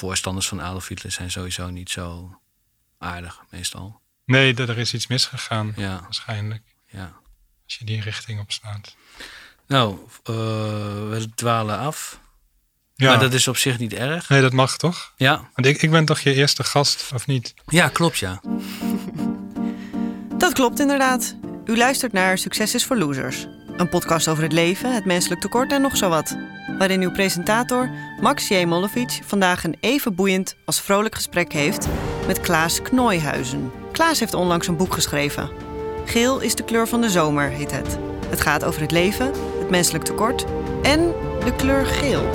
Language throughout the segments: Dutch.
voorstanders van Adolf Hitler zijn sowieso niet zo aardig, meestal. Nee, er is iets misgegaan, Ja, waarschijnlijk. ja. Als je die richting opslaat. Nou, eh, we dwalen af. Ja, Maar dat is op zich niet erg. nee, dat mag toch? Ja, Want ik, ik ben toch je eerste gast, of niet? ja klopt ja. Dat klopt inderdaad. U luistert naar Succes is voor Losers. Een podcast over het leven, het menselijk tekort en nog zo wat. Waarin uw presentator Max J. Mollevic vandaag een even boeiend als vrolijk gesprek heeft met Klaas Knooihuizen. Klaas heeft onlangs een boek geschreven. Geel is de kleur van de zomer, heet het. Het gaat over het leven, het menselijk tekort en de kleur geel.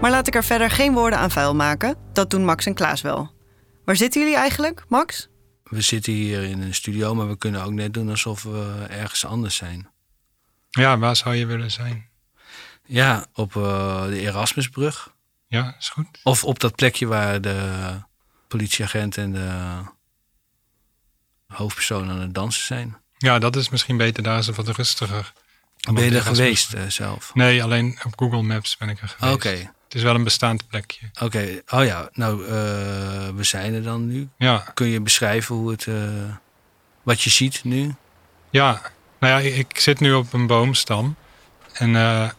Maar laat ik er verder geen woorden aan vuil maken. Dat doen Max en Klaas wel. Waar zitten jullie eigenlijk, Max? We zitten hier in een studio, maar we kunnen ook net doen alsof we ergens anders zijn. Ja, waar zou je willen zijn? Ja, op eh, de Erasmusbrug. Ja, is goed. Of op dat plekje waar de politieagent en de hoofdpersoon aan het dansen zijn. Ja, dat is misschien beter. Daar is het wat rustiger. Ben je er geweest eh, zelf? Nee, alleen op Google Maps ben ik er geweest. Oké, Het is wel een bestaand plekje. oké. Oh ja, nou, eh, we zijn er dan nu. Ja, Kun je beschrijven hoe het, wat je ziet nu? ja. Nou ja, ik, zit nu op een boomstam. En eh,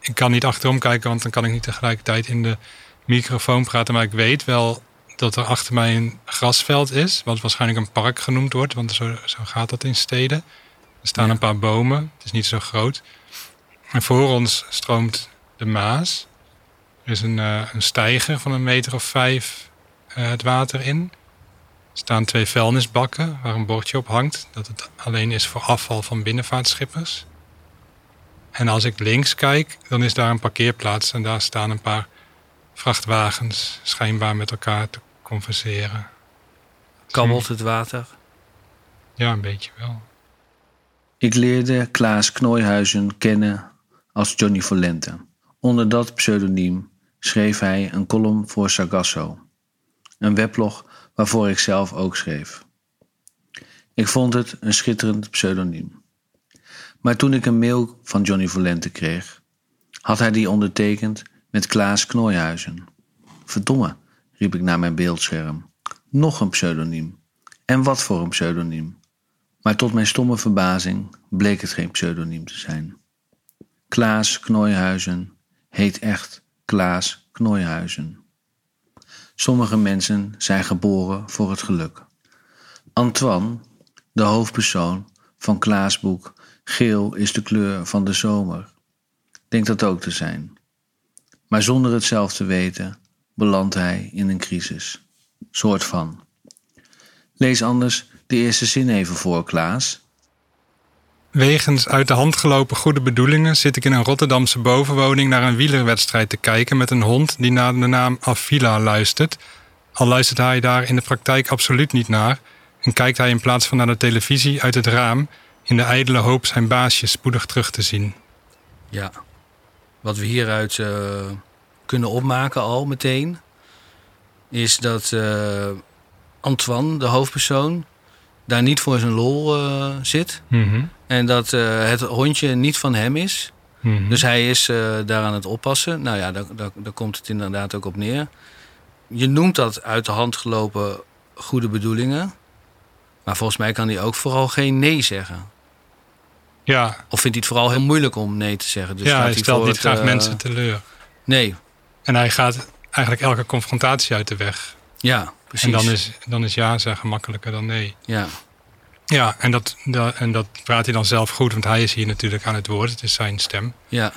ik kan niet achterom kijken, want dan kan ik niet tegelijkertijd in de microfoon praten. Maar ik weet wel dat er achter mij een grasveld is. Wat waarschijnlijk een park genoemd wordt, want zo, zo gaat dat in steden. Er staan Ja. een paar bomen, het is niet zo groot. En voor ons stroomt de Maas. Er is een, eh, een steiger van een meter of vijf eh, het water in. Er staan twee vuilnisbakken waar een bordje op hangt dat het alleen is voor afval van binnenvaartschippers. En als ik links kijk, dan is daar een parkeerplaats en daar staan een paar vrachtwagens schijnbaar met elkaar te converseren. Kabbelt het water? Ja, een beetje wel. Ik leerde Klaas Knooihuizen kennen als Johnny Volente. Onder dat pseudoniem schreef hij een column voor Sargasso, een weblog waarvoor ik zelf ook schreef. Ik vond het een schitterend pseudoniem. Maar toen ik een mail van Johnny Volente kreeg, had hij die ondertekend met Klaas Knooihuizen. Verdomme, riep ik naar mijn beeldscherm. Nog een pseudoniem. En wat voor een pseudoniem? Maar tot mijn stomme verbazing bleek het geen pseudoniem te zijn. Klaas Knooihuizen heet echt Klaas Knooihuizen. Sommige mensen zijn geboren voor het geluk. Antoine, de hoofdpersoon van Klaas' boek Geel is de kleur van de zomer, denkt dat ook te zijn. Maar zonder het zelf te weten, belandt hij in een crisis. Soort van. Lees anders de eerste zin even voor, Klaas. Wegens uit de hand gelopen goede bedoelingen zit ik in een Rotterdamse bovenwoning naar een wielerwedstrijd te kijken met een hond die naar de naam Avila luistert. Al luistert hij daar in de praktijk absoluut niet naar en kijkt hij in plaats van naar de televisie uit het raam in de ijdele hoop zijn baasje spoedig terug te zien. Ja. Wat we hieruit eh, kunnen opmaken al meteen... is dat eh, Antoine, de hoofdpersoon... daar niet voor zijn lol eh, zit. Mhm. En dat eh, het hondje niet van hem is. Mhm. Dus hij is eh, daar aan het oppassen. Nou ja, daar, daar, daar komt het inderdaad ook op neer. Je noemt dat uit de hand gelopen goede bedoelingen. Maar volgens mij kan hij ook vooral geen nee zeggen. ja, Of vindt hij het vooral heel moeilijk om nee te zeggen. Dus ja hij stelt niet het, graag eh, mensen teleur. Nee, En hij gaat eigenlijk elke confrontatie uit de weg. ja, precies. En dan is, dan is ja zeggen makkelijker dan nee. Ja, Ja, en dat, dat, en dat praat hij dan zelf goed, want hij is hier natuurlijk aan het woord. Het is zijn stem. ja.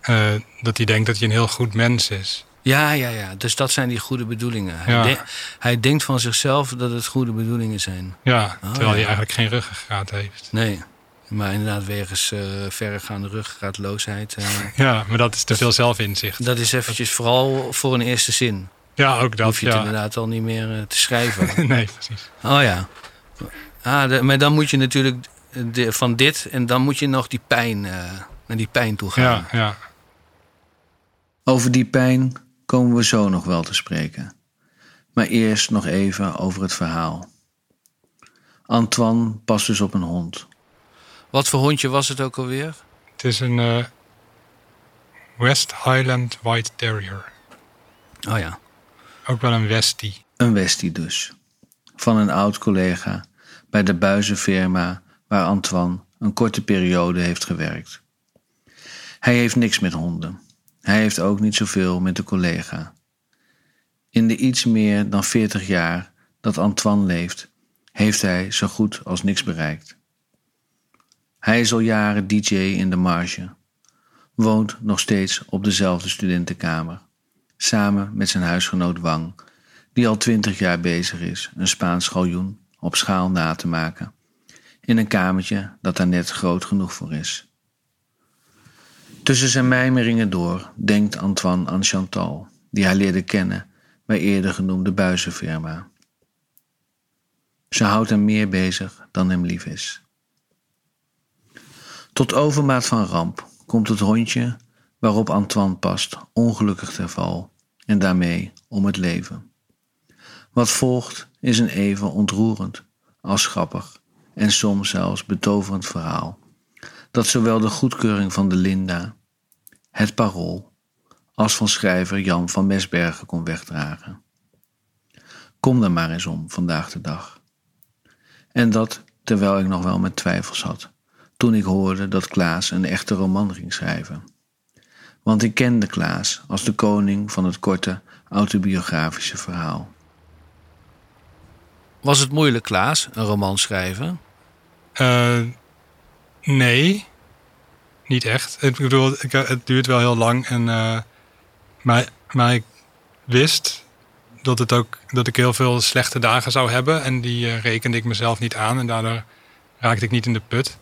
Eh, dat hij denkt dat hij een heel goed mens is. Ja, ja, ja. Dus dat zijn die goede bedoelingen. Hij, Ja. de- hij denkt van zichzelf dat het goede bedoelingen zijn. Ja, terwijl ja. hij eigenlijk geen ruggengraat heeft. Nee. Maar inderdaad, wegens eh verregaande ruggraatloosheid. eh, Ja, maar dat is te veel zelfinzicht. dat is eventjes vooral voor een eerste zin. Ja, ook dat. hoef je het Ja. inderdaad al niet meer te schrijven. nee, precies. oh ja. Ah, de- maar dan moet je natuurlijk de- van dit en dan moet je nog die pijn, eh, naar die pijn toe gaan. Ja, ja. Over die pijn komen we zo nog wel te spreken. Maar eerst nog even over het verhaal. Antoine past dus op een hond. Wat voor hondje was het ook alweer? Het is een eh, West Highland White Terrier. Oh ja. ook wel een Westie. Een Westie dus. Van een oud collega bij de buizenfirma waar Antoine een korte periode heeft gewerkt. Hij heeft niks met honden. Hij heeft ook niet zoveel met de collega. In de iets meer dan 40 jaar dat Antoine leeft, heeft hij zo goed als niks bereikt. Hij is al jaren DJ in de marge, woont nog steeds op dezelfde studentenkamer, samen met zijn huisgenoot Wang, die al twintig jaar bezig is een Spaans galjoen op schaal na te maken, in een kamertje dat daar net groot genoeg voor is. Tussen zijn mijmeringen door denkt Antoine aan Chantal, die hij leerde kennen bij eerder genoemde buizenfirma. Ze houdt hem meer bezig dan hem lief is. Tot overmaat van ramp komt het hondje waarop Antoine past ongelukkig ter val en daarmee om het leven. Wat volgt is een even ontroerend als grappig en soms zelfs betoverend verhaal dat zowel de goedkeuring van de Linda, het parool, als van schrijver Jan van Mesbergen kon wegdragen. Kom er maar eens om vandaag de dag. En dat terwijl ik nog wel met twijfels had, toen ik hoorde dat Klaas een echte roman ging schrijven. Want ik kende Klaas als de koning van het korte autobiografische verhaal. Was het moeilijk, Klaas, een roman schrijven? Uh, nee, niet echt. Ik bedoel, het duurt wel heel lang. En, uh, maar, maar ik wist dat, het ook, dat ik heel veel slechte dagen zou hebben. En die uh, rekende ik mezelf niet aan. En daardoor raakte ik niet in de put.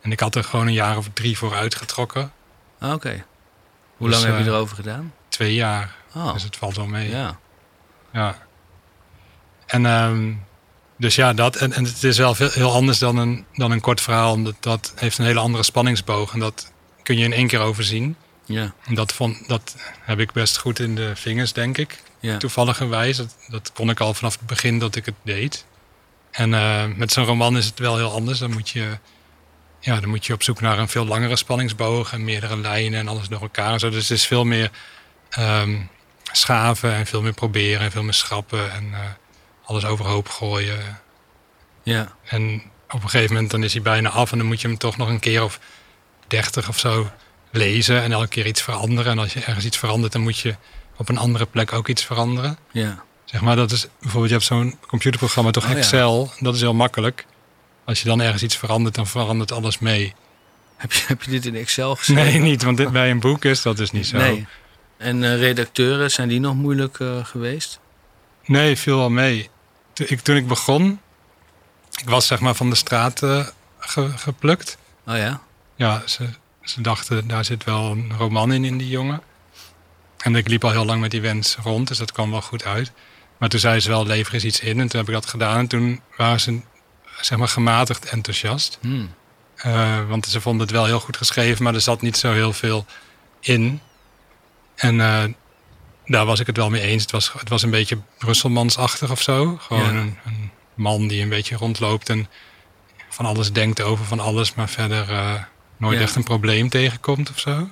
En ik had er gewoon een jaar of drie voor uitgetrokken. Ah, oké. Hoe dus, lang heb je erover gedaan? Twee jaar. Oh. Dus het valt wel mee. Ja. Ja. En um, dus ja, dat. En, en het is wel veel, heel anders dan een, dan een kort verhaal. Omdat dat heeft een hele andere spanningsboog. En dat kun je in één keer overzien. Ja. En dat, vond, dat heb ik best goed in de vingers, denk ik. Ja. Toevalligerwijs. Dat, dat kon ik al vanaf het begin dat ik het deed. En uh, met zo'n roman is het wel heel anders. Dan moet, je, ja, dan moet je op zoek naar een veel langere spanningsboog. En meerdere lijnen en alles door elkaar. En zo. Dus het is veel meer um, schaven en veel meer proberen en veel meer schrappen. En uh, alles overhoop gooien. Ja. En op een gegeven moment dan is hij bijna af en dan moet je hem toch nog een keer of dertig of zo lezen en elke keer iets veranderen. En als je ergens iets verandert, dan moet je op een andere plek ook iets veranderen. Ja. Zeg maar, dat is bijvoorbeeld, je hebt zo'n computerprogramma, toch Oh, ja. Excel, dat is heel makkelijk. Als je dan ergens iets verandert, dan verandert alles mee. Heb je, heb je dit in Excel geschreven? Nee, niet, want dit, bij een boek is dat dus niet zo. Nee. En uh, redacteuren, zijn die nog moeilijk uh, geweest? Nee, viel wel mee. Toen ik, toen ik begon, ik was zeg maar van de straat uh, ge, geplukt. Oh ja? Ja, ze, ze dachten, daar zit wel een roman in, in die jongen. En ik liep al heel lang met die wens rond, dus dat kwam wel goed uit. Maar toen zei ze wel, lever eens iets in. En toen heb ik dat gedaan. En toen waren ze, zeg maar, gematigd enthousiast. Hmm. Uh, want ze vonden het wel heel goed geschreven, maar er zat niet zo heel veel in. En uh, daar was ik het wel mee eens. Het was, het was een beetje Brusselmansachtig of zo. Gewoon ja. een, een, man die een beetje rondloopt en van alles denkt over van alles, maar verder uh, nooit ja. echt een probleem tegenkomt of zo.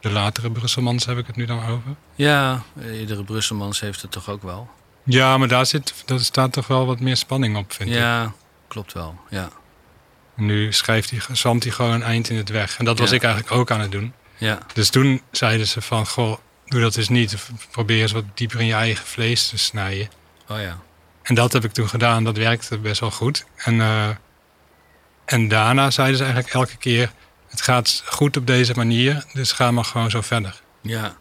De latere Brusselmans heb ik het nu dan over. Ja, iedere Brusselmans heeft het toch ook wel. Ja, maar daar, zit, daar staat toch wel wat meer spanning op, vind ja, ik. Ja, klopt wel, ja. En nu schrijft hij, zwamt hij gewoon een eind in het weg. En dat was ik eigenlijk ook aan het doen. Ja. Dus toen zeiden ze van, goh, doe dat eens niet. Probeer eens wat dieper in je eigen vlees te snijden. Oh ja. En dat heb ik toen gedaan. Dat werkte best wel goed. En, uh, en daarna zeiden ze eigenlijk elke keer... het gaat goed op deze manier, dus ga maar gewoon zo verder. Ja.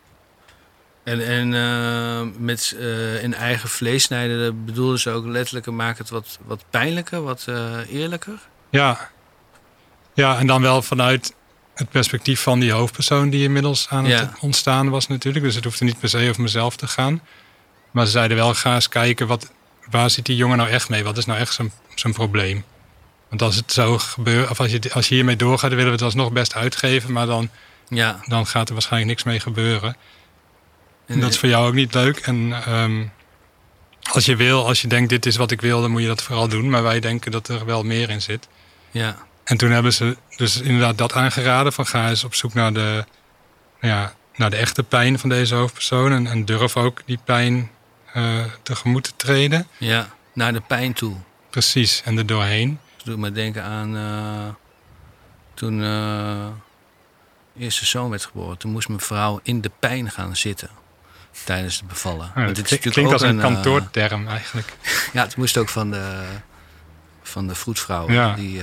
En, en uh, met uh, in eigen vlees snijden bedoelden ze ook letterlijk... maak het wat, wat pijnlijker, wat eerlijker? Ja. Ja, en dan wel vanuit het perspectief van die hoofdpersoon die inmiddels aan het ja. ontstaan was natuurlijk. Dus het hoefde niet per se over mezelf te gaan. Maar ze zeiden wel, ga eens kijken, wat, waar zit die jongen nou echt mee? Wat is nou echt zijn, zijn probleem? Want als het zo gebeurt, of als je, als je hiermee doorgaat, dan willen we het alsnog best uitgeven. Maar dan, ja. dan gaat er waarschijnlijk niks mee gebeuren. En, en dat is voor jou ook niet leuk. En um, als je wil, als je denkt dit is wat ik wil, dan moet je dat vooral doen. Maar wij denken dat er wel meer in zit. Ja. En toen hebben ze dus inderdaad dat aangeraden van ga eens op zoek naar de, ja, naar de echte pijn van deze hoofdpersoon. En, en durf ook die pijn eh, tegemoet te treden. Ja, naar de pijn toe. Precies, en er doorheen. Dat doet me denken aan uh, toen uh, eerste zoon werd geboren. Toen moest mijn vrouw in de pijn gaan zitten tijdens het bevallen. Ja, het klinkt, klinkt als een, een kantoorterm eigenlijk. ja, het moest ook van de, van de vroedvrouwen. Ja. Die,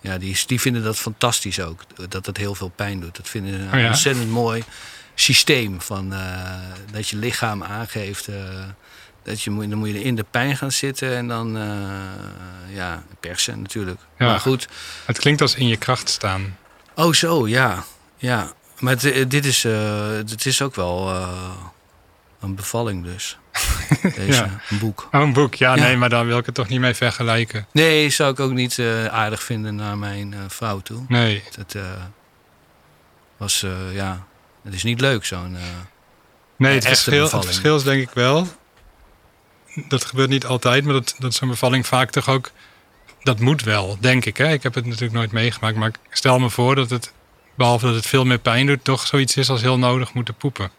ja, die, die vinden dat fantastisch ook. Dat het heel veel pijn doet. Dat vinden ze een Oh ja. ontzettend mooi systeem. Van, dat je lichaam aangeeft dat je dan moet je in de pijn gaan zitten en dan uh, ja, persen natuurlijk. Ja, maar goed. Het klinkt als in je kracht staan. Oh, zo, ja. ja. Maar het, dit, is, dit is ook wel een bevalling dus. Deze, ja. een boek. Oh, een boek. Ja, Ja. nee, maar daar wil ik het toch niet mee vergelijken. Nee, zou ik ook niet uh, aardig vinden naar mijn vrouw toe. Nee. Het was, ja, het is niet leuk zo'n... nee, het verschil, het verschil is denk ik wel... Dat gebeurt niet altijd, maar dat, dat zo'n bevalling vaak toch ook... Dat moet wel, denk ik. Hè? Ik heb het natuurlijk nooit meegemaakt, maar ik stel me voor dat het... Behalve dat het veel meer pijn doet, toch zoiets is als heel nodig moeten poepen.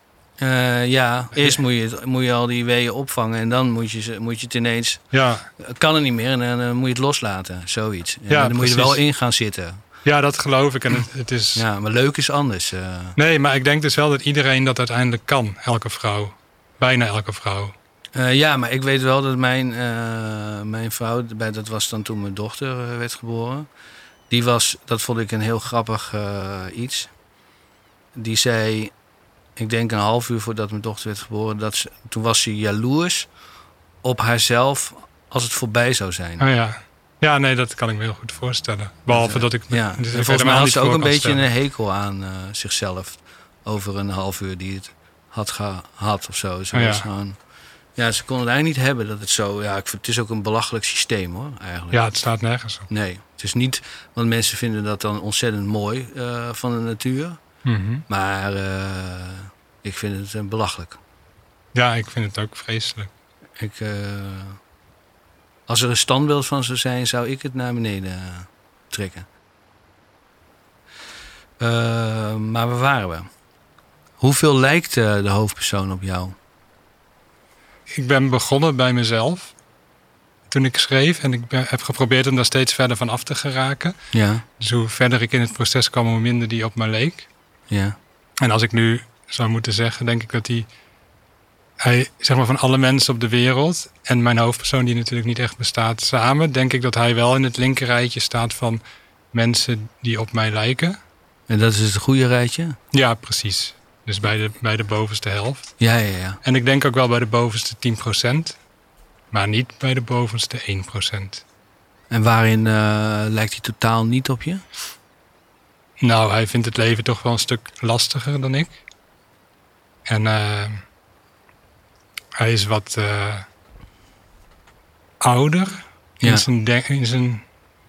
Uh, ja, eerst moet je, moet je al die weeën opvangen en dan moet je, moet je het ineens... Ja, Kan het niet meer en dan uh, moet je het loslaten, zoiets. En Ja, dan moet je er wel in gaan zitten. ja dat geloof ik. En het, het is... Ja, maar leuk is anders. eh. Nee, maar ik denk dus wel dat iedereen dat uiteindelijk kan. Elke vrouw. Bijna elke vrouw. Eh, ja, maar ik weet wel dat mijn, eh, mijn vrouw, bij- dat was dan toen mijn dochter eh, werd geboren. Die was, dat vond ik een heel grappig eh, iets. Die zei, ik denk een half uur voordat mijn dochter werd geboren, dat ze, toen was ze jaloers op haarzelf als het voorbij zou zijn. Oh ja. Ja, nee, dat kan ik me heel goed voorstellen. Behalve dat ik... Ja, dus ik volgens mij had ze ook een beetje stellen. een hekel aan eh, zichzelf. Over een half uur die het had gehad of zo. Ze Oh ja. gewoon, ja, ze kon het eigenlijk niet hebben dat het zo... Ja, ik vind, het is ook een belachelijk systeem hoor, eigenlijk. Ja, het staat nergens op. Nee, het is niet... Want mensen vinden dat dan ontzettend mooi eh, van de natuur. Mhm. Maar eh, ik vind het eh, belachelijk. Ja, ik vind het ook vreselijk. Ik, eh, als er een standbeeld van zou zijn, zou ik het naar beneden trekken. Maar waar waren we? Hoeveel lijkt de hoofdpersoon op jou? Ik ben begonnen bij mezelf toen ik schreef. En ik ben- heb geprobeerd om daar steeds verder van af te geraken. Ja, Dus hoe verder ik in het proces kwam, hoe minder die op me leek. Ja, En als ik nu zou moeten zeggen, denk ik dat hij, hij, zeg maar van alle mensen op de wereld en mijn hoofdpersoon die natuurlijk niet echt bestaat samen, denk ik dat hij wel in het linkerrijtje staat van mensen die op mij lijken. En dat is het goede rijtje? Ja, precies. Dus bij de, bij de bovenste helft. Ja, ja, ja. En ik denk ook wel bij de bovenste 10%, maar niet bij de bovenste 1%. En waarin eh, lijkt hij totaal niet op je? Nou, hij vindt het leven toch wel een stuk lastiger dan ik. En eh, hij is wat eh, ouder in Ja. zijn... In zijn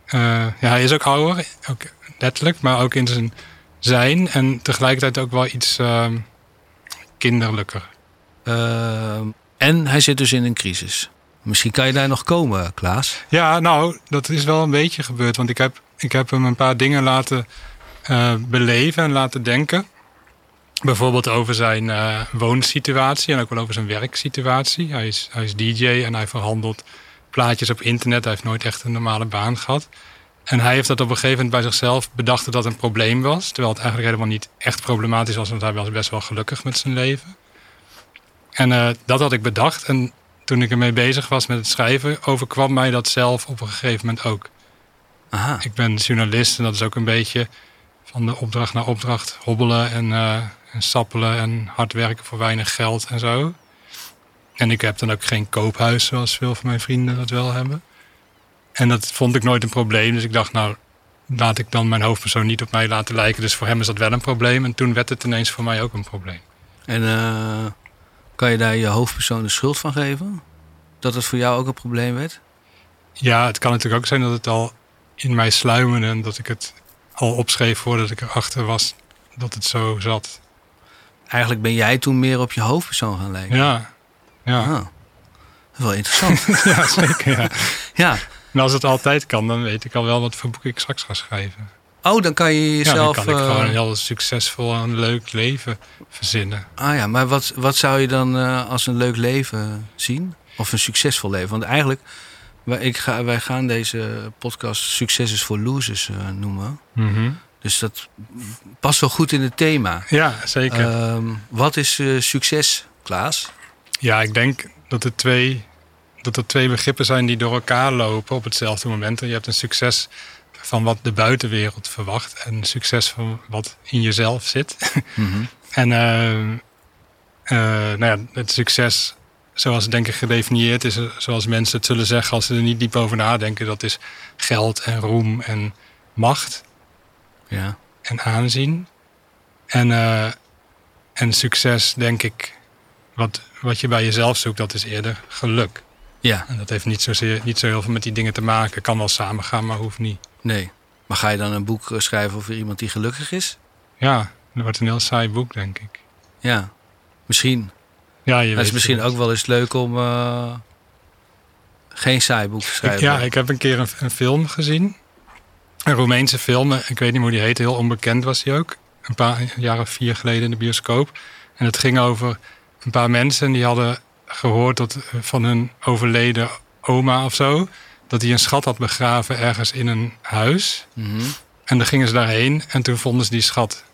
eh, ja, hij is ook ouder, ook letterlijk, maar ook in zijn zijn. En tegelijkertijd ook wel iets eh, kinderlijker. En hij zit dus in een crisis. Misschien kan je daar nog komen, Klaas. Ja, nou, dat is wel een beetje gebeurd. Want ik heb, ik heb hem een paar dingen laten eh, beleven en laten denken. Bijvoorbeeld over zijn eh, woonsituatie en ook wel over zijn werksituatie. Hij is, hij is DJ en hij verhandelt plaatjes op internet. Hij heeft nooit echt een normale baan gehad. En hij heeft dat op een gegeven moment bij zichzelf bedacht dat dat een probleem was. Terwijl het eigenlijk helemaal niet echt problematisch was, want hij was best wel gelukkig met zijn leven. En eh, dat had ik bedacht. En toen ik ermee bezig was met het schrijven, overkwam mij dat zelf op een gegeven moment ook. Aha. Ik ben journalist en dat is ook een beetje van de opdracht naar opdracht hobbelen en, eh, en sappelen en hard werken voor weinig geld en zo. En ik heb dan ook geen koophuis zoals veel van mijn vrienden dat wel hebben. En dat vond ik nooit een probleem. Dus ik dacht, nou, laat ik dan mijn hoofdpersoon niet op mij laten lijken. Dus voor hem is dat wel een probleem. En toen werd het ineens voor mij ook een probleem. En eh, kan je daar je hoofdpersoon de schuld van geven? Dat het voor jou ook een probleem werd? Ja, het kan natuurlijk ook zijn dat het al in mij sluimerde en dat ik het al opschreef voordat ik erachter was dat het zo zat. Eigenlijk ben jij toen meer op je hoofdpersoon gaan lijken. Ja, ja, dat is wel interessant. ja zeker. Ja. ja, En als het altijd kan, dan weet ik al wel wat voor boek ik straks ga schrijven. Oh, dan kan je Ja, jezelf... dan kan ik eh, gewoon een heel succesvol en leuk leven verzinnen. Ah ja, maar wat, wat zou je dan eh, als een leuk leven zien? Of een succesvol leven? Want eigenlijk, wij, ik ga, wij gaan deze podcast Succes is voor Losers eh, noemen. Mhm. Dus dat past wel goed in het thema. Ja, zeker. Ehm, wat is eh, succes, Klaas? Ja, ik denk dat er, twee, dat er twee begrippen zijn die door elkaar lopen op hetzelfde moment. Je hebt een succes van wat de buitenwereld verwacht en een succes van wat in jezelf zit. Mhm. En eh, nou ja, het succes, zoals het denk ik gedefinieerd is, zoals mensen het zullen zeggen als ze er niet diep over nadenken, dat is geld en roem en macht Ja. en aanzien. En, eh, en succes, denk ik, wat, wat je bij jezelf zoekt, dat is eerder geluk. ja, En dat heeft niet, zozeer, niet zo heel veel met die dingen te maken. Kan wel samengaan, maar hoeft niet. nee. Maar ga je dan een boek eh, schrijven over iemand die gelukkig is? Ja, dat wordt een heel saai boek, denk ik. Ja, misschien. Ja, je Het weet is misschien het. ook wel eens leuk om eh, geen saai boek te Ik, schrijven. ja, ik heb een keer een, een film gezien. Een Roemeense film. Ik weet niet hoe die heet. Heel onbekend was die ook. Een paar jaren vier geleden in de bioscoop. En het ging over een paar mensen die hadden gehoord dat, eh, van hun overleden oma of zo. Dat hij een schat had begraven ergens in een huis. Mhm. En dan gingen ze daarheen en toen vonden ze die schat.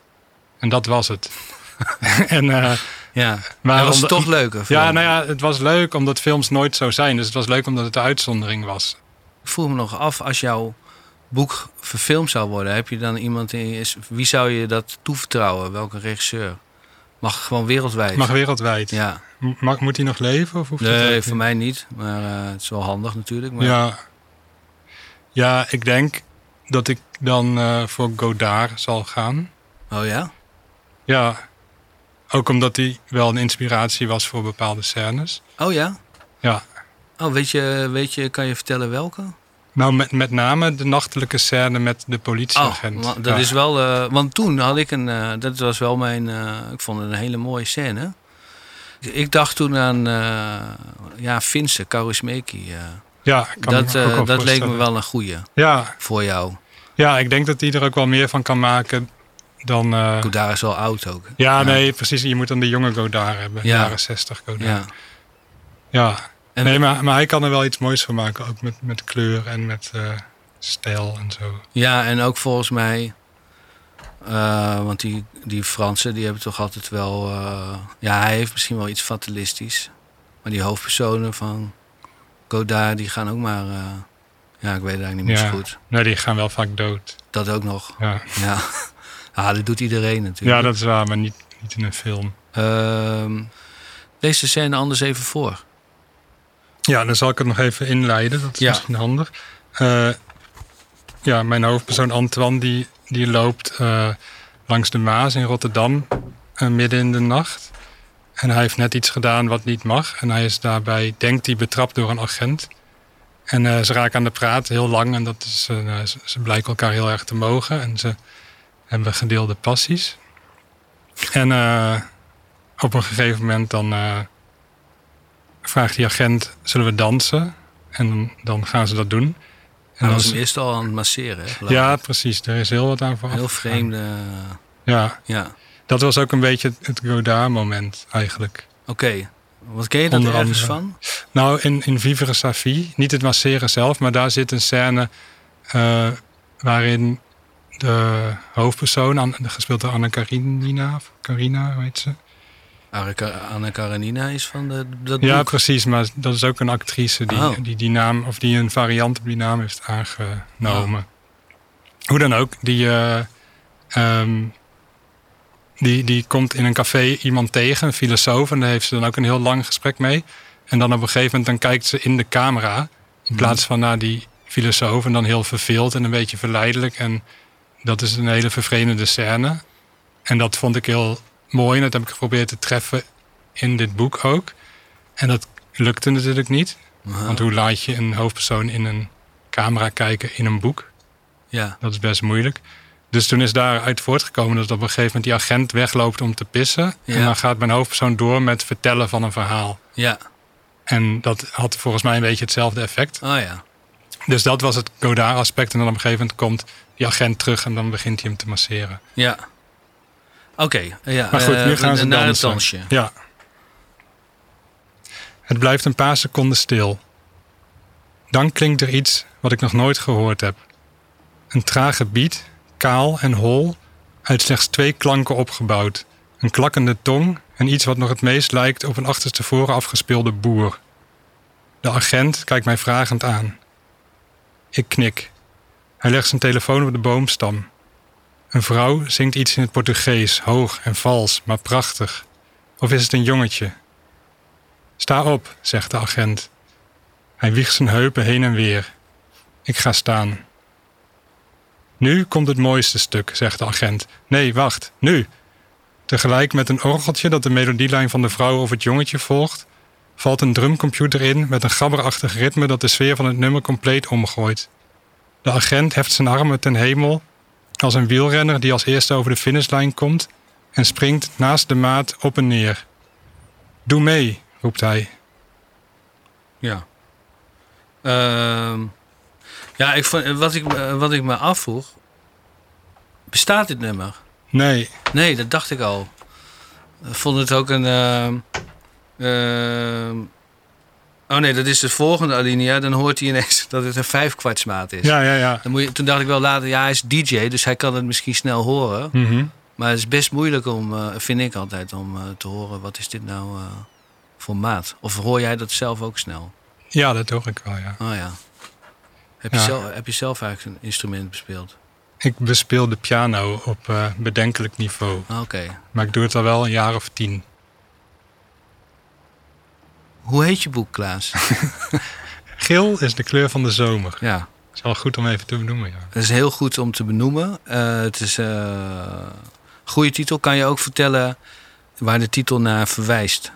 En dat was het. en, eh, Ja, maar dat was toch leuker. Ja, nou ja, het was leuk omdat films nooit zo zijn. Dus het was leuk omdat het de uitzondering was. Ik vroeg me nog af, als jouw boek verfilmd zou worden, heb je dan iemand in je... Wie zou je dat toevertrouwen? Welke regisseur? Mag gewoon wereldwijd? Mag wereldwijd. Ja, Mag, moet hij nog leven? Of hoeft nee, voor mij niet. Maar eh, het is wel handig natuurlijk. Maar... Ja. ja, ik denk dat ik dan eh, voor Godard zal gaan. Oh ja? Ja, ook omdat hij wel een inspiratie was voor bepaalde scènes. Oh ja? Ja. Oh, weet je, weet je, kan je vertellen welke? Nou, met, met name de nachtelijke scène met de Oh, politieagent. wa- dat Ja. is wel... eh, want toen had ik een... eh, dat was wel mijn... eh, ik vond het een hele mooie scène. Ik, dacht toen aan... ja, Finse, Kaurismäki. Ja, kan dat me ook wel dat leek me wel een goeie Ja, voor jou. ja, ik denk dat hij er ook wel meer van kan maken dan... eh, Godard is wel oud ook. ja, nee, precies. Je moet dan de jonge Godard hebben. Ja. Jaren 60 Godard. Ja. Ja. En- nee, maar, maar hij kan er wel iets moois van maken. Ook met, met kleur en met eh, stijl en zo. Ja, en ook volgens mij... eh, want die, die Fransen, die hebben toch altijd wel... ja, hij heeft misschien wel iets fatalistisch. Maar die hoofdpersonen van Godard, die gaan ook maar... ja, ik weet het eigenlijk niet meer zo goed. Nee, die gaan wel vaak dood. Dat ook nog. Ja, Ja, ah, dat doet iedereen natuurlijk. ja dat is waar, maar niet, niet in een film. Ehm, lees de scène anders even voor. Ja, dan zal ik het nog even inleiden. Dat is Ja. misschien handig. Eh, ja, mijn hoofdpersoon Antoine, die, die loopt eh, langs de Maas in Rotterdam eh, midden in de nacht. En hij heeft net iets gedaan wat niet mag. En hij is daarbij, denkt hij, betrapt door een agent. En ze raken aan de praat heel lang. En dat is, ze, ze blijken elkaar heel erg te mogen. En ze hebben gedeelde passies. En eh, op een gegeven moment dan... eh, vraagt die agent, zullen we dansen? En dan, gaan ze dat doen. En dan was is- hem eerst al aan het masseren. Hè, ja, precies. Er is heel wat aan vooraf. Heel vreemde... Ja, Ja, dat was ook een beetje het- Godard-moment eigenlijk. oké. Wat ken je Onder ergens van? Nou, in, in Vivere Sa Vie, niet het masseren zelf, maar daar zit een scène eh, waarin de hoofdpersoon, An- gespeeld door Anna Karinina, of Carina, hoe heet ze? Anne Karenina is van de, dat Ja, boek. precies, maar dat is ook een actrice die, Oh. die die naam, of die een variant op die naam heeft aangenomen. Hoe dan ook, die, eh, ehm, die, die komt in een café iemand tegen, een filosoof, en daar heeft ze dan ook een heel lang gesprek mee. En dan op een gegeven moment dan kijkt ze in de camera, in plaats van naar die filosoof, en dan heel verveeld en een beetje verleidelijk. En dat is een hele vervreemdende scène. En dat vond ik heel mooi en dat heb ik geprobeerd te treffen in dit boek ook. En dat lukte natuurlijk niet. Want hoe laat je een hoofdpersoon in een camera kijken in een boek? Ja, Dat is best moeilijk. Dus toen is daaruit voortgekomen dat op een gegeven moment die agent wegloopt om te pissen. Ja. En dan gaat mijn hoofdpersoon door met vertellen van een verhaal. ja. En dat had volgens mij een beetje hetzelfde effect. Oh ja. Dus dat was het Godard-aspect. En dan op een gegeven moment komt die agent terug en dan begint hij hem te masseren. Ja. Oké, ja. Maar goed, nu eh, gaan ze naar het dansen. dansje. Ja. Het blijft een paar seconden stil. Dan klinkt er iets wat ik nog nooit gehoord heb. Een trage beat, kaal en hol, uit slechts twee klanken opgebouwd. Een klakkende tong en iets wat nog het meest lijkt op een achterstevoren afgespeelde boer. De agent kijkt mij vragend aan. Ik knik. Hij legt zijn telefoon op de boomstam. Een vrouw zingt iets in het Portugees, hoog en vals, maar prachtig. Of is het een jongetje? Sta op, zegt de agent. Hij wiegt zijn heupen heen en weer. Ik ga staan. Nu komt het mooiste stuk, zegt de agent. Nee, wacht, nu. Tegelijk met een orgeltje dat de melodielijn van de vrouw of het jongetje volgt, valt een drumcomputer in met een gabberachtig ritme dat de sfeer van het nummer compleet omgooit. De agent heft zijn armen ten hemel als een wielrenner die als eerste over de finishlijn komt en springt naast de maat op en neer. Doe mee, roept hij. Ja. Ehm, ja, ik vond, wat, ik, me- wat ik me afvroeg. Bestaat dit nummer? Nee, Nee, dat dacht ik al. Ik vond het ook een. ehm, oh nee, dat is de volgende alinea. Dan hoort hij ineens dat het een vijfkwartsmaat is. ja, ja, ja. Dan moet je, toen dacht ik wel later, ja, hij is DJ, dus hij kan het misschien snel horen. Mhm. Maar het is best moeilijk om, eh, vind ik altijd, om eh, te horen wat is dit nou eh, voor maat. Of hoor jij dat zelf ook snel? Ja, dat hoor ik wel, ja. Oh ja. Heb je, zelf, heb je zelf eigenlijk een instrument bespeeld? Ik bespeel de piano op bedenkelijk niveau. Oké. Maar ik doe het al wel een jaar of tien. Hoe heet je boek, Klaas? Geel is de kleur van de zomer. ja, is wel goed om even te benoemen, ja. dat is heel goed om te benoemen. Eh, het is een goede titel. Kan je ook vertellen waar de titel naar verwijst?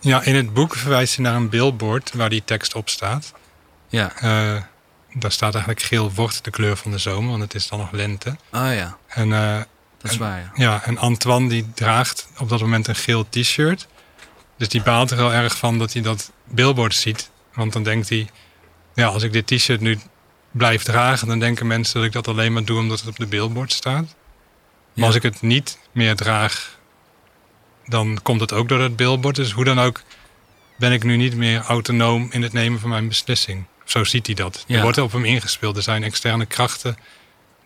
Ja, in het boek verwijst hij naar een billboard waar die tekst op staat. Ja. Eh, daar staat eigenlijk geel wordt de kleur van de zomer, want het is dan nog lente. Ah ja, En, eh, dat is waar. Ja. ja, en Antoine die draagt op dat moment een geel t-shirt. Dus die baalt er heel erg van dat hij dat billboard ziet. Want dan denkt hij, ja, als ik dit t-shirt nu blijf dragen, dan denken mensen dat ik dat alleen maar doe omdat het op de billboard staat. Maar Ja. als ik het niet meer draag, dan komt het ook door het billboard. Dus hoe dan ook ben ik nu niet meer autonoom in het nemen van mijn beslissing. Zo ziet hij dat. Ja. Er wordt op hem ingespeeld. Er zijn externe krachten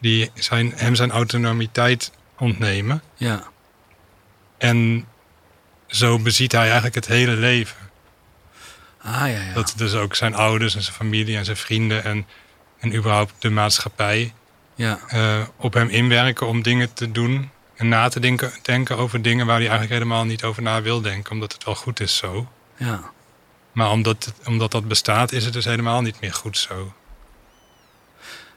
die zijn, hem zijn autonomiteit ontnemen. Ja. En zo beziet hij eigenlijk het hele leven. Ah ja, ja. Dat dus ook zijn ouders en zijn familie en zijn vrienden en, en überhaupt de maatschappij ja. eh, op hem inwerken om dingen te doen en na te denken, denken over dingen waar hij eigenlijk helemaal niet over na wil denken, omdat het wel goed is zo. ja. Maar omdat, het- omdat dat bestaat, is het dus helemaal niet meer goed zo.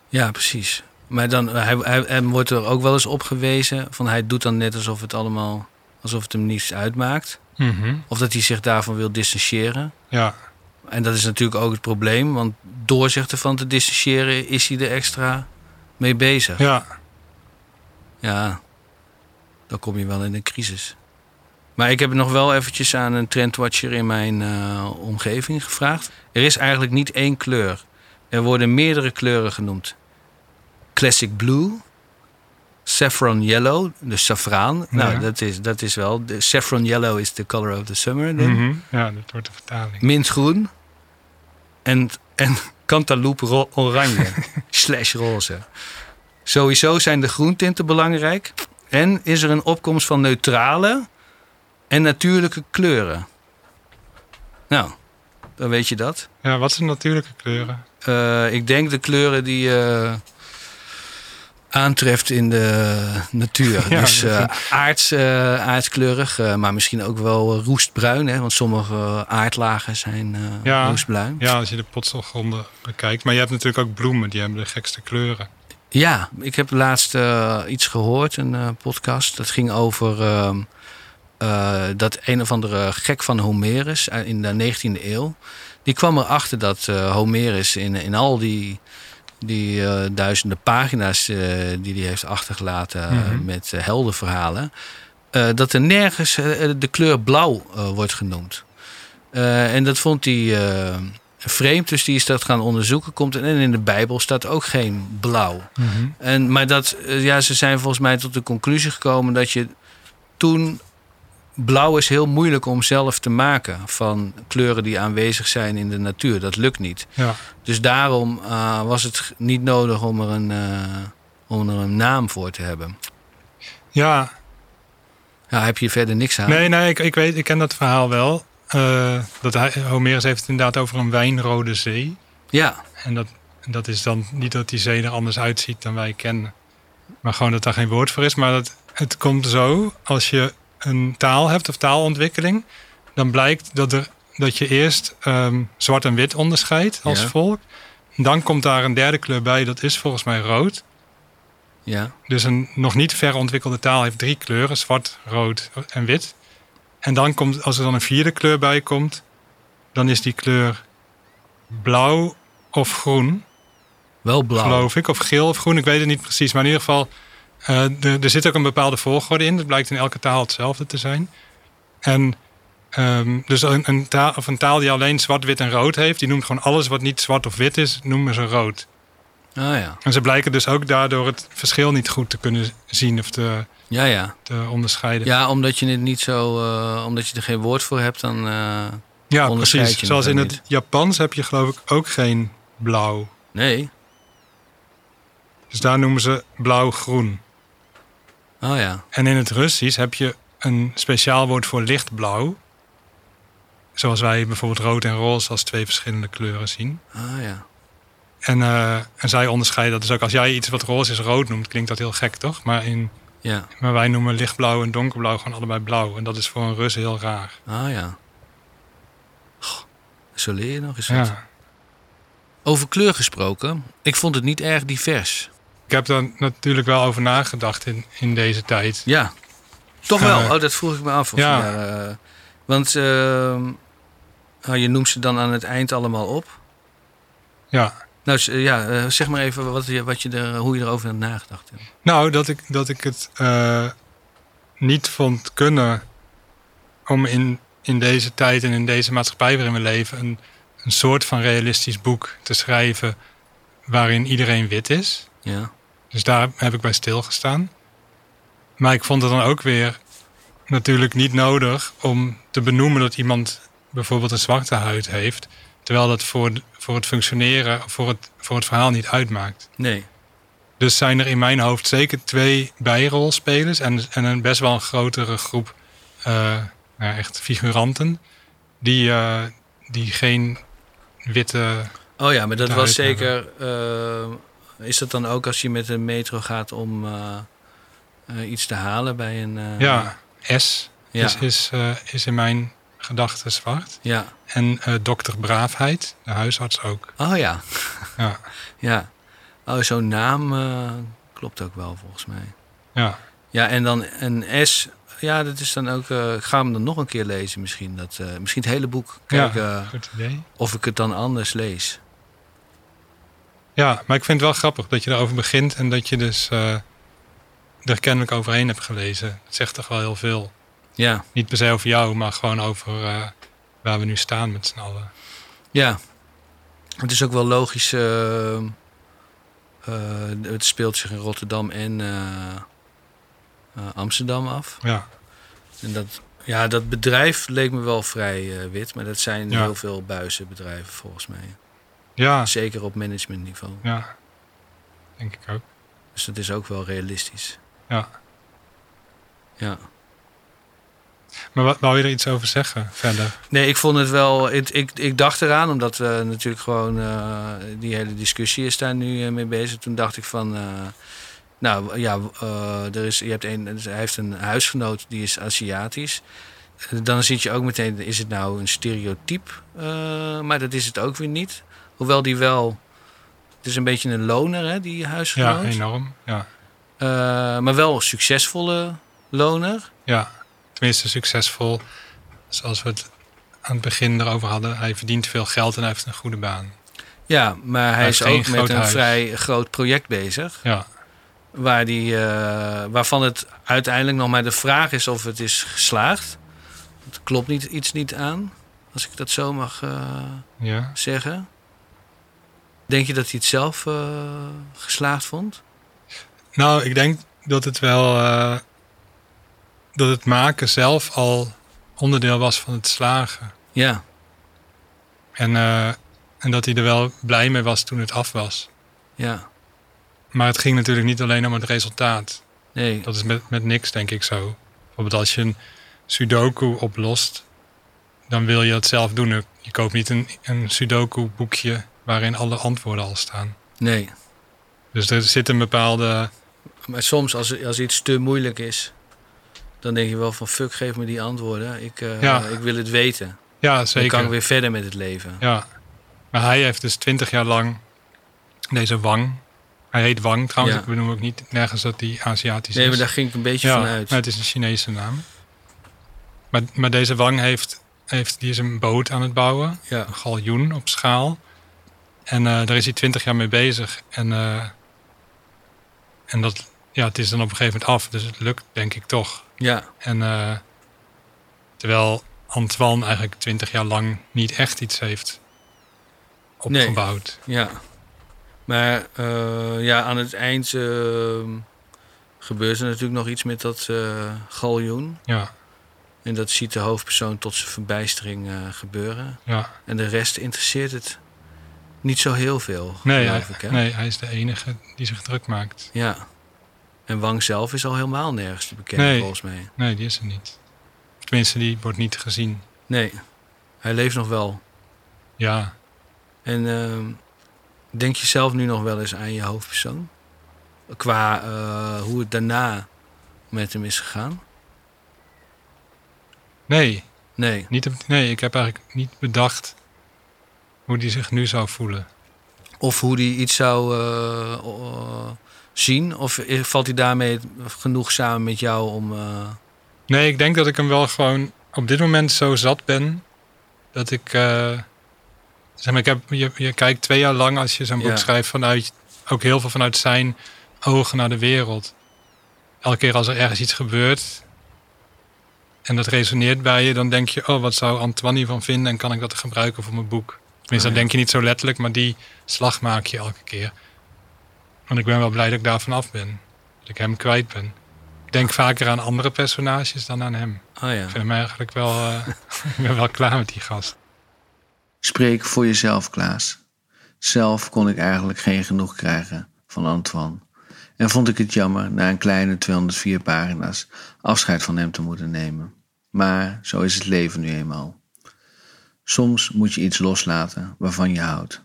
Ja, precies. Maar dan, hij, hij, wordt er ook wel eens op gewezen van hij doet dan net alsof het allemaal, alsof het hem niets uitmaakt. Of dat hij zich daarvan wil distancieren. Ja, En dat is natuurlijk ook het probleem, want door zich ervan te distancieren is hij er extra mee bezig. ja, Ja, dan kom je wel in een crisis. Maar ik heb het nog wel eventjes aan een trendwatcher in mijn eh, omgeving gevraagd. Er is eigenlijk niet één kleur. Er worden meerdere kleuren genoemd. Classic Blue, Saffron Yellow, dus saffraan. Nou, dat is, dat is wel... De saffron Yellow is the color of the summer. mhm. ja dat wordt de vertaling. Mintgroen en, en Cantaloupe oranje slash roze. Sowieso zijn de groentinten belangrijk. En is er een opkomst van neutrale en natuurlijke kleuren. Nou, dan weet je dat. Ja, wat zijn natuurlijke kleuren? Eh, ik denk de kleuren die je aantreft in de natuur. Ja, dus eh, aards, eh, aardskleurig, eh, maar misschien ook wel roestbruin. Hè? Want sommige aardlagen zijn Ja. roestbruin. Ja, als je de potselgronden bekijkt. Maar je hebt natuurlijk ook bloemen, die hebben de gekste kleuren. Ja, ik heb laatst iets gehoord, een podcast. Dat ging over ehm, eh, dat een of andere gek van Homerus in de 19e eeuw. Die kwam erachter dat Homerus in, in al die, die eh, duizenden pagina's eh, die hij heeft achtergelaten eh, Mhm. met heldenverhalen. dat er nergens de kleur blauw wordt genoemd. En dat vond hij vreemd, dus die is dat gaan onderzoeken. Komt, en in de Bijbel staat ook geen blauw. Mhm. En, maar dat, ja, ze zijn volgens mij tot de conclusie gekomen dat je toen. Blauw is heel moeilijk om zelf te maken van kleuren die aanwezig zijn in de natuur. Dat lukt niet. Ja. Dus daarom eh, was het niet nodig om er, een, eh, om er een naam voor te hebben. ja, Ja, heb je verder niks aan? nee, nee, ik, ik weet, ik ken dat verhaal wel. Eh, dat hij, Homerus heeft het inderdaad over een wijnrode zee. Ja, En dat, dat is dan niet dat die zee er anders uitziet dan wij kennen. Maar gewoon dat daar geen woord voor is. Maar dat, het komt zo, als je een taal hebt of taalontwikkeling... dan blijkt dat, er, dat je eerst ehm, zwart en wit onderscheidt als Ja. volk. Dan komt daar een derde kleur bij, dat is volgens mij rood. ja, Dus een nog niet ver ontwikkelde taal heeft drie kleuren: zwart, rood en wit. En dan komt, als er dan een vierde kleur bij komt, dan is die kleur blauw of groen, wel blauw. geloof ik. Of geel of groen, ik weet het niet precies. Maar in ieder geval, er, er zit ook een bepaalde volgorde in. Dat blijkt in elke taal hetzelfde te zijn. En ehm, dus een, een, taal, of een taal die alleen zwart, wit en rood heeft, die noemt gewoon alles wat niet zwart of wit is, noemen ze rood. Ah ja, En ze blijken dus ook daardoor het verschil niet goed te kunnen zien of te, ja, ja. te onderscheiden. Ja, omdat je het niet zo, eh, omdat je er geen woord voor hebt, dan. eh, Ja, precies. Zoals in het Japans heb je geloof ik ook geen blauw. nee. Dus daar noemen ze blauw-groen. Oh ja, En in het Russisch heb je een speciaal woord voor lichtblauw. Zoals wij bijvoorbeeld rood en roze als twee verschillende kleuren zien. ah ja. En, eh, en zij onderscheiden dat dus ook. Als jij iets wat roze is rood noemt, klinkt dat heel gek, toch? Maar, in, Ja, maar wij noemen lichtblauw en donkerblauw gewoon allebei blauw. En dat is voor een Rus heel raar. ah ja. Goh, zo leer je nog eens wat. Ja. Over kleur gesproken, ik vond het niet erg divers. Ik heb daar natuurlijk wel over nagedacht in, in deze tijd. Ja, toch Eh, wel. Oh, dat vroeg ik me af. Of ja. eh, want ehm, oh, je noemt ze dan aan het eind allemaal op. Ja. Nou, ja, eh, zeg maar even wat je, wat je er, hoe je erover hebt nagedacht. hebt. Nou, dat ik, dat ik het eh, niet vond kunnen om in, in deze tijd en in deze maatschappij waarin we leven een, een soort van realistisch boek te schrijven waarin iedereen wit is. Ja, Dus daar heb ik bij stilgestaan. Maar ik vond het dan ook weer natuurlijk niet nodig om te benoemen dat iemand bijvoorbeeld een zwarte huid heeft, terwijl dat voor, voor het functioneren, voor het, voor het verhaal niet uitmaakt. nee. Dus zijn er in mijn hoofd zeker twee bijrolspelers en, en een best wel een grotere groep eh, nou, echt figuranten die, eh, die geen witte. Oh ja, maar dat was zeker. eh, is dat dan ook als je met de metro gaat om eh, eh, iets te halen bij een. eh, ja, S ja, is, is, is in mijn gedachten zwart. ja. En dokter Braafheid, de huisarts ook. Oh ja, Ja, ja. Oh, zo'n naam klopt ook wel volgens mij. ja. Ja, en dan een S. Ja, dat is dan ook. eh, ik ga hem dan nog een keer lezen misschien. Dat, misschien het hele boek kijken ja goed idee. of ik het dan anders lees. Ja, maar ik vind het wel grappig dat je erover begint en dat je dus eh, er kennelijk overheen hebt gelezen. Het zegt toch wel heel veel. Ja, Niet per se over jou, maar gewoon over eh, waar we nu staan met z'n allen. ja. Het is ook wel logisch. eh, het speelt zich in Rotterdam en Amsterdam af. Ja, En dat, ja, dat bedrijf leek me wel vrij wit, maar dat zijn Ja. heel veel buizenbedrijven volgens mij. Ja, Zeker op managementniveau. ja. Denk ik ook. Dus dat is ook wel realistisch. Ja. Ja. Maar wat, wou je er iets over zeggen verder? Nee, ik vond het wel. Ik, ik, ik dacht eraan, omdat we natuurlijk gewoon. eh, die hele discussie is daar nu eh, mee bezig. Toen dacht ik van. eh, nou ja, er is, je hebt een, dus hij heeft een huisgenoot die is Aziatisch. Dan zit je ook meteen, is het nou een stereotype? Maar dat is het ook weer niet. Hoewel die wel. Het is een beetje een loner, hè, die Ja, huisgenoot. enorm. Ja. Eh, maar wel een succesvolle loner. ja, tenminste succesvol. Zoals we het aan het begin erover hadden. Hij verdient veel geld en hij heeft een goede baan. Ja, maar hij, Hij is ook met een huis. vrij groot project bezig. Ja, Waar die, eh, waarvan het uiteindelijk nog maar de vraag is of het is geslaagd. Het klopt niet, iets niet aan. Als ik dat zo mag eh, Ja. zeggen. Denk je dat hij het zelf eh, geslaagd vond? Nou, ik denk dat het wel. eh, dat het maken zelf al onderdeel was van het slagen. Ja, En, eh, en dat hij er wel blij mee was toen het af was. ja. Maar het ging natuurlijk niet alleen om het resultaat. Nee, Dat is met, met niks, denk ik zo. Bijvoorbeeld als je een Sudoku oplost, dan wil je het zelf doen. Je koopt niet een, een Sudoku-boekje waarin alle antwoorden al staan. nee. Dus er zit een bepaalde. Maar soms als, als iets te moeilijk is, dan denk je wel van fuck, geef me die antwoorden. Ik, eh, Ja. ik wil het weten. Ja, Dan zeker. kan ik weer verder met het leven. Ja. Maar hij heeft dus twintig jaar lang deze Wang. Hij heet Wang trouwens. Ja. Ik benoem ook niet nergens dat hij Aziatisch Nee, is. maar daar ging ik een beetje ja, van uit. maar het is een Chinese naam. Maar, maar deze Wang heeft, heeft, die is een boot aan het bouwen. Ja, Een galjoen op schaal. En eh, daar is hij twintig jaar mee bezig. En, eh, en dat, ja, het is dan op een gegeven moment af. Dus het lukt denk ik toch. ja, En eh, terwijl Antoine eigenlijk twintig jaar lang niet echt iets heeft Nee. opgebouwd. ja. Maar ja, aan het eind gebeurt er natuurlijk nog iets met dat galjoen. Ja, En dat ziet de hoofdpersoon tot zijn verbijstering gebeuren. ja. En de rest interesseert het niet zo heel veel, Nee, hij, ik. Nee, hij is de enige die zich druk maakt. Ja. En Wang zelf is al helemaal nergens te bekennen, Nee. volgens mij. Nee, die is er niet. Tenminste, die wordt niet gezien. Nee, hij leeft nog wel. Ja, En ehm, denk je zelf nu nog wel eens aan je hoofdpersoon? Qua eh, hoe het daarna met hem is gegaan? nee, Nee. niet op, nee, ik heb eigenlijk niet bedacht hoe die zich nu zou voelen. Of hoe hij iets zou eh, eh, zien? Of valt hij daarmee genoeg samen met jou om... eh, Nee, ik denk dat ik hem wel gewoon op dit moment zo zat ben. Dat ik. zeg maar, ik heb, je, je kijkt twee jaar lang als je zo'n boek Ja. schrijft vanuit. Ook heel veel vanuit zijn ogen naar de wereld. Elke keer als er ergens iets gebeurt. En dat resoneert bij je, dan denk je: oh, wat zou Antoine hiervan vinden en kan ik dat gebruiken voor mijn boek? Tenminste, dat denk je niet zo letterlijk, maar die slag maak je elke keer. Want ik ben wel blij dat ik daarvan af ben. Dat ik hem kwijt ben. Ik denk vaker aan andere personages dan aan hem. oh ja. Ik vind hem eigenlijk wel, eh, ik ben wel klaar met die gast. Spreek voor jezelf, Klaas. Zelf kon ik eigenlijk geen genoeg krijgen van Antoine. En vond ik het jammer na een kleine 204 pagina's afscheid van hem te moeten nemen. Maar zo is het leven nu eenmaal. Soms moet je iets loslaten waarvan je houdt.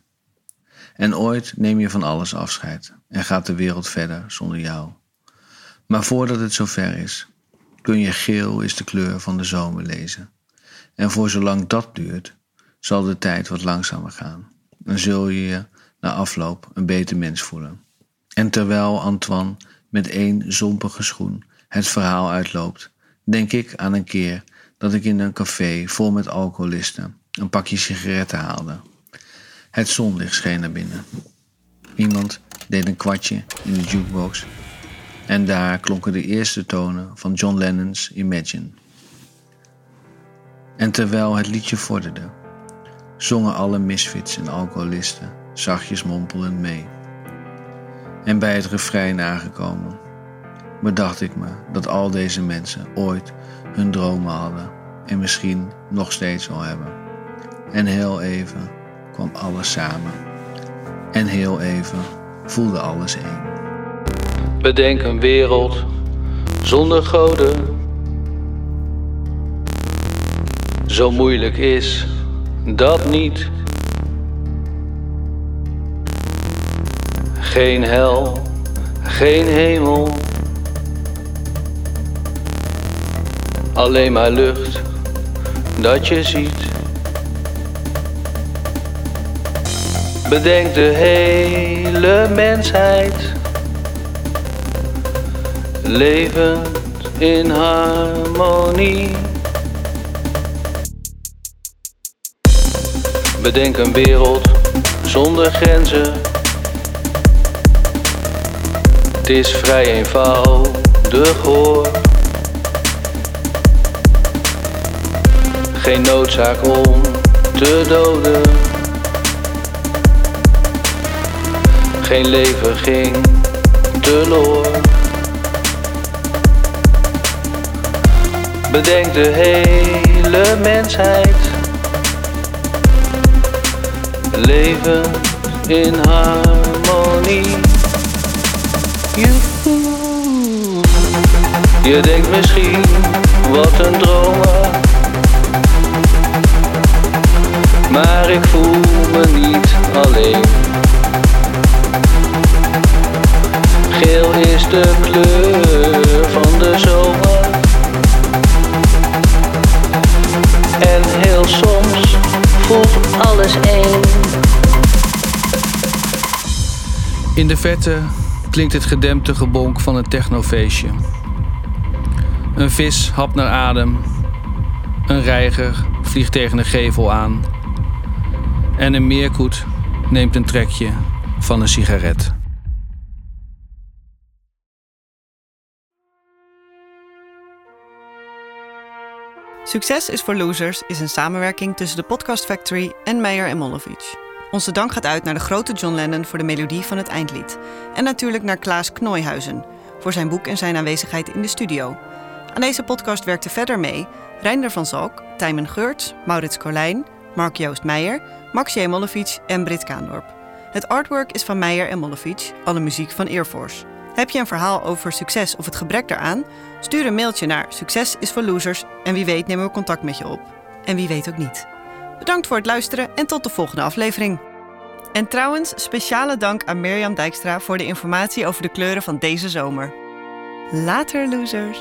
En ooit neem je van alles afscheid en gaat de wereld verder zonder jou. Maar voordat het zover is, kun je geel is de kleur van de zomer lezen. En voor zolang dat duurt, zal de tijd wat langzamer gaan. En zul je je na afloop een beter mens voelen. En terwijl Antoine met één zompige schoen het verhaal uitloopt, denk ik aan een keer dat ik in een café vol met alcoholisten een pakje sigaretten haalde. Het zonlicht scheen naar binnen. Iemand deed een kwartje in de jukebox en daar klonken de eerste tonen van John Lennon's Imagine. En terwijl het liedje vorderde, zongen alle misfits en alcoholisten zachtjes mompelend mee. En bij het refrein aangekomen, bedacht ik me dat al deze mensen ooit hun dromen hadden en misschien nog steeds wel hebben. En heel even kwam alles samen. En heel even voelde alles één. Bedenk een wereld zonder goden. Zo moeilijk is dat niet. Geen hel, geen hemel. Alleen maar lucht dat je ziet. Bedenk de hele mensheid levend in harmonie. Bedenk een wereld zonder grenzen. Het is vrij eenvoudig hoor. Geen noodzaak om te doden. Geen leven ging teloor. Bedenk de hele mensheid. Leven in harmonie. Je denkt misschien, wat een dromer. Maar ik voel me niet alleen. Geel is de kleur van de zomer. En heel soms voelt alles één. In de verte klinkt het gedempte gebonk van een technofeestje. Een vis hapt naar adem. Een reiger vliegt tegen een gevel aan. En een meerkoet neemt een trekje van een sigaret. Succes is voor Losers is een samenwerking tussen de Podcast Factory en Meijer en Molovic. Onze dank gaat uit naar de grote John Lennon voor de melodie van het eindlied. En natuurlijk naar Klaas Knooihuizen voor zijn boek en zijn aanwezigheid in de studio. Aan deze podcast werkten verder mee Reinder van Zalk, Tijmen Geurts, Maurits Colijn, Mark Joost Meijer, Max J. En Brit Kaandorp. Het artwork is van Meijer en Mollevic, alle muziek van Airforce. Heb je een verhaal over succes of het gebrek daaraan? Stuur een mailtje naar Succes is voor Losers en wie weet nemen we contact met je op. En wie weet ook niet. Bedankt voor het luisteren en tot de volgende aflevering. En trouwens, speciale dank aan Mirjam Dijkstra voor de informatie over de kleuren van deze zomer. Later, losers!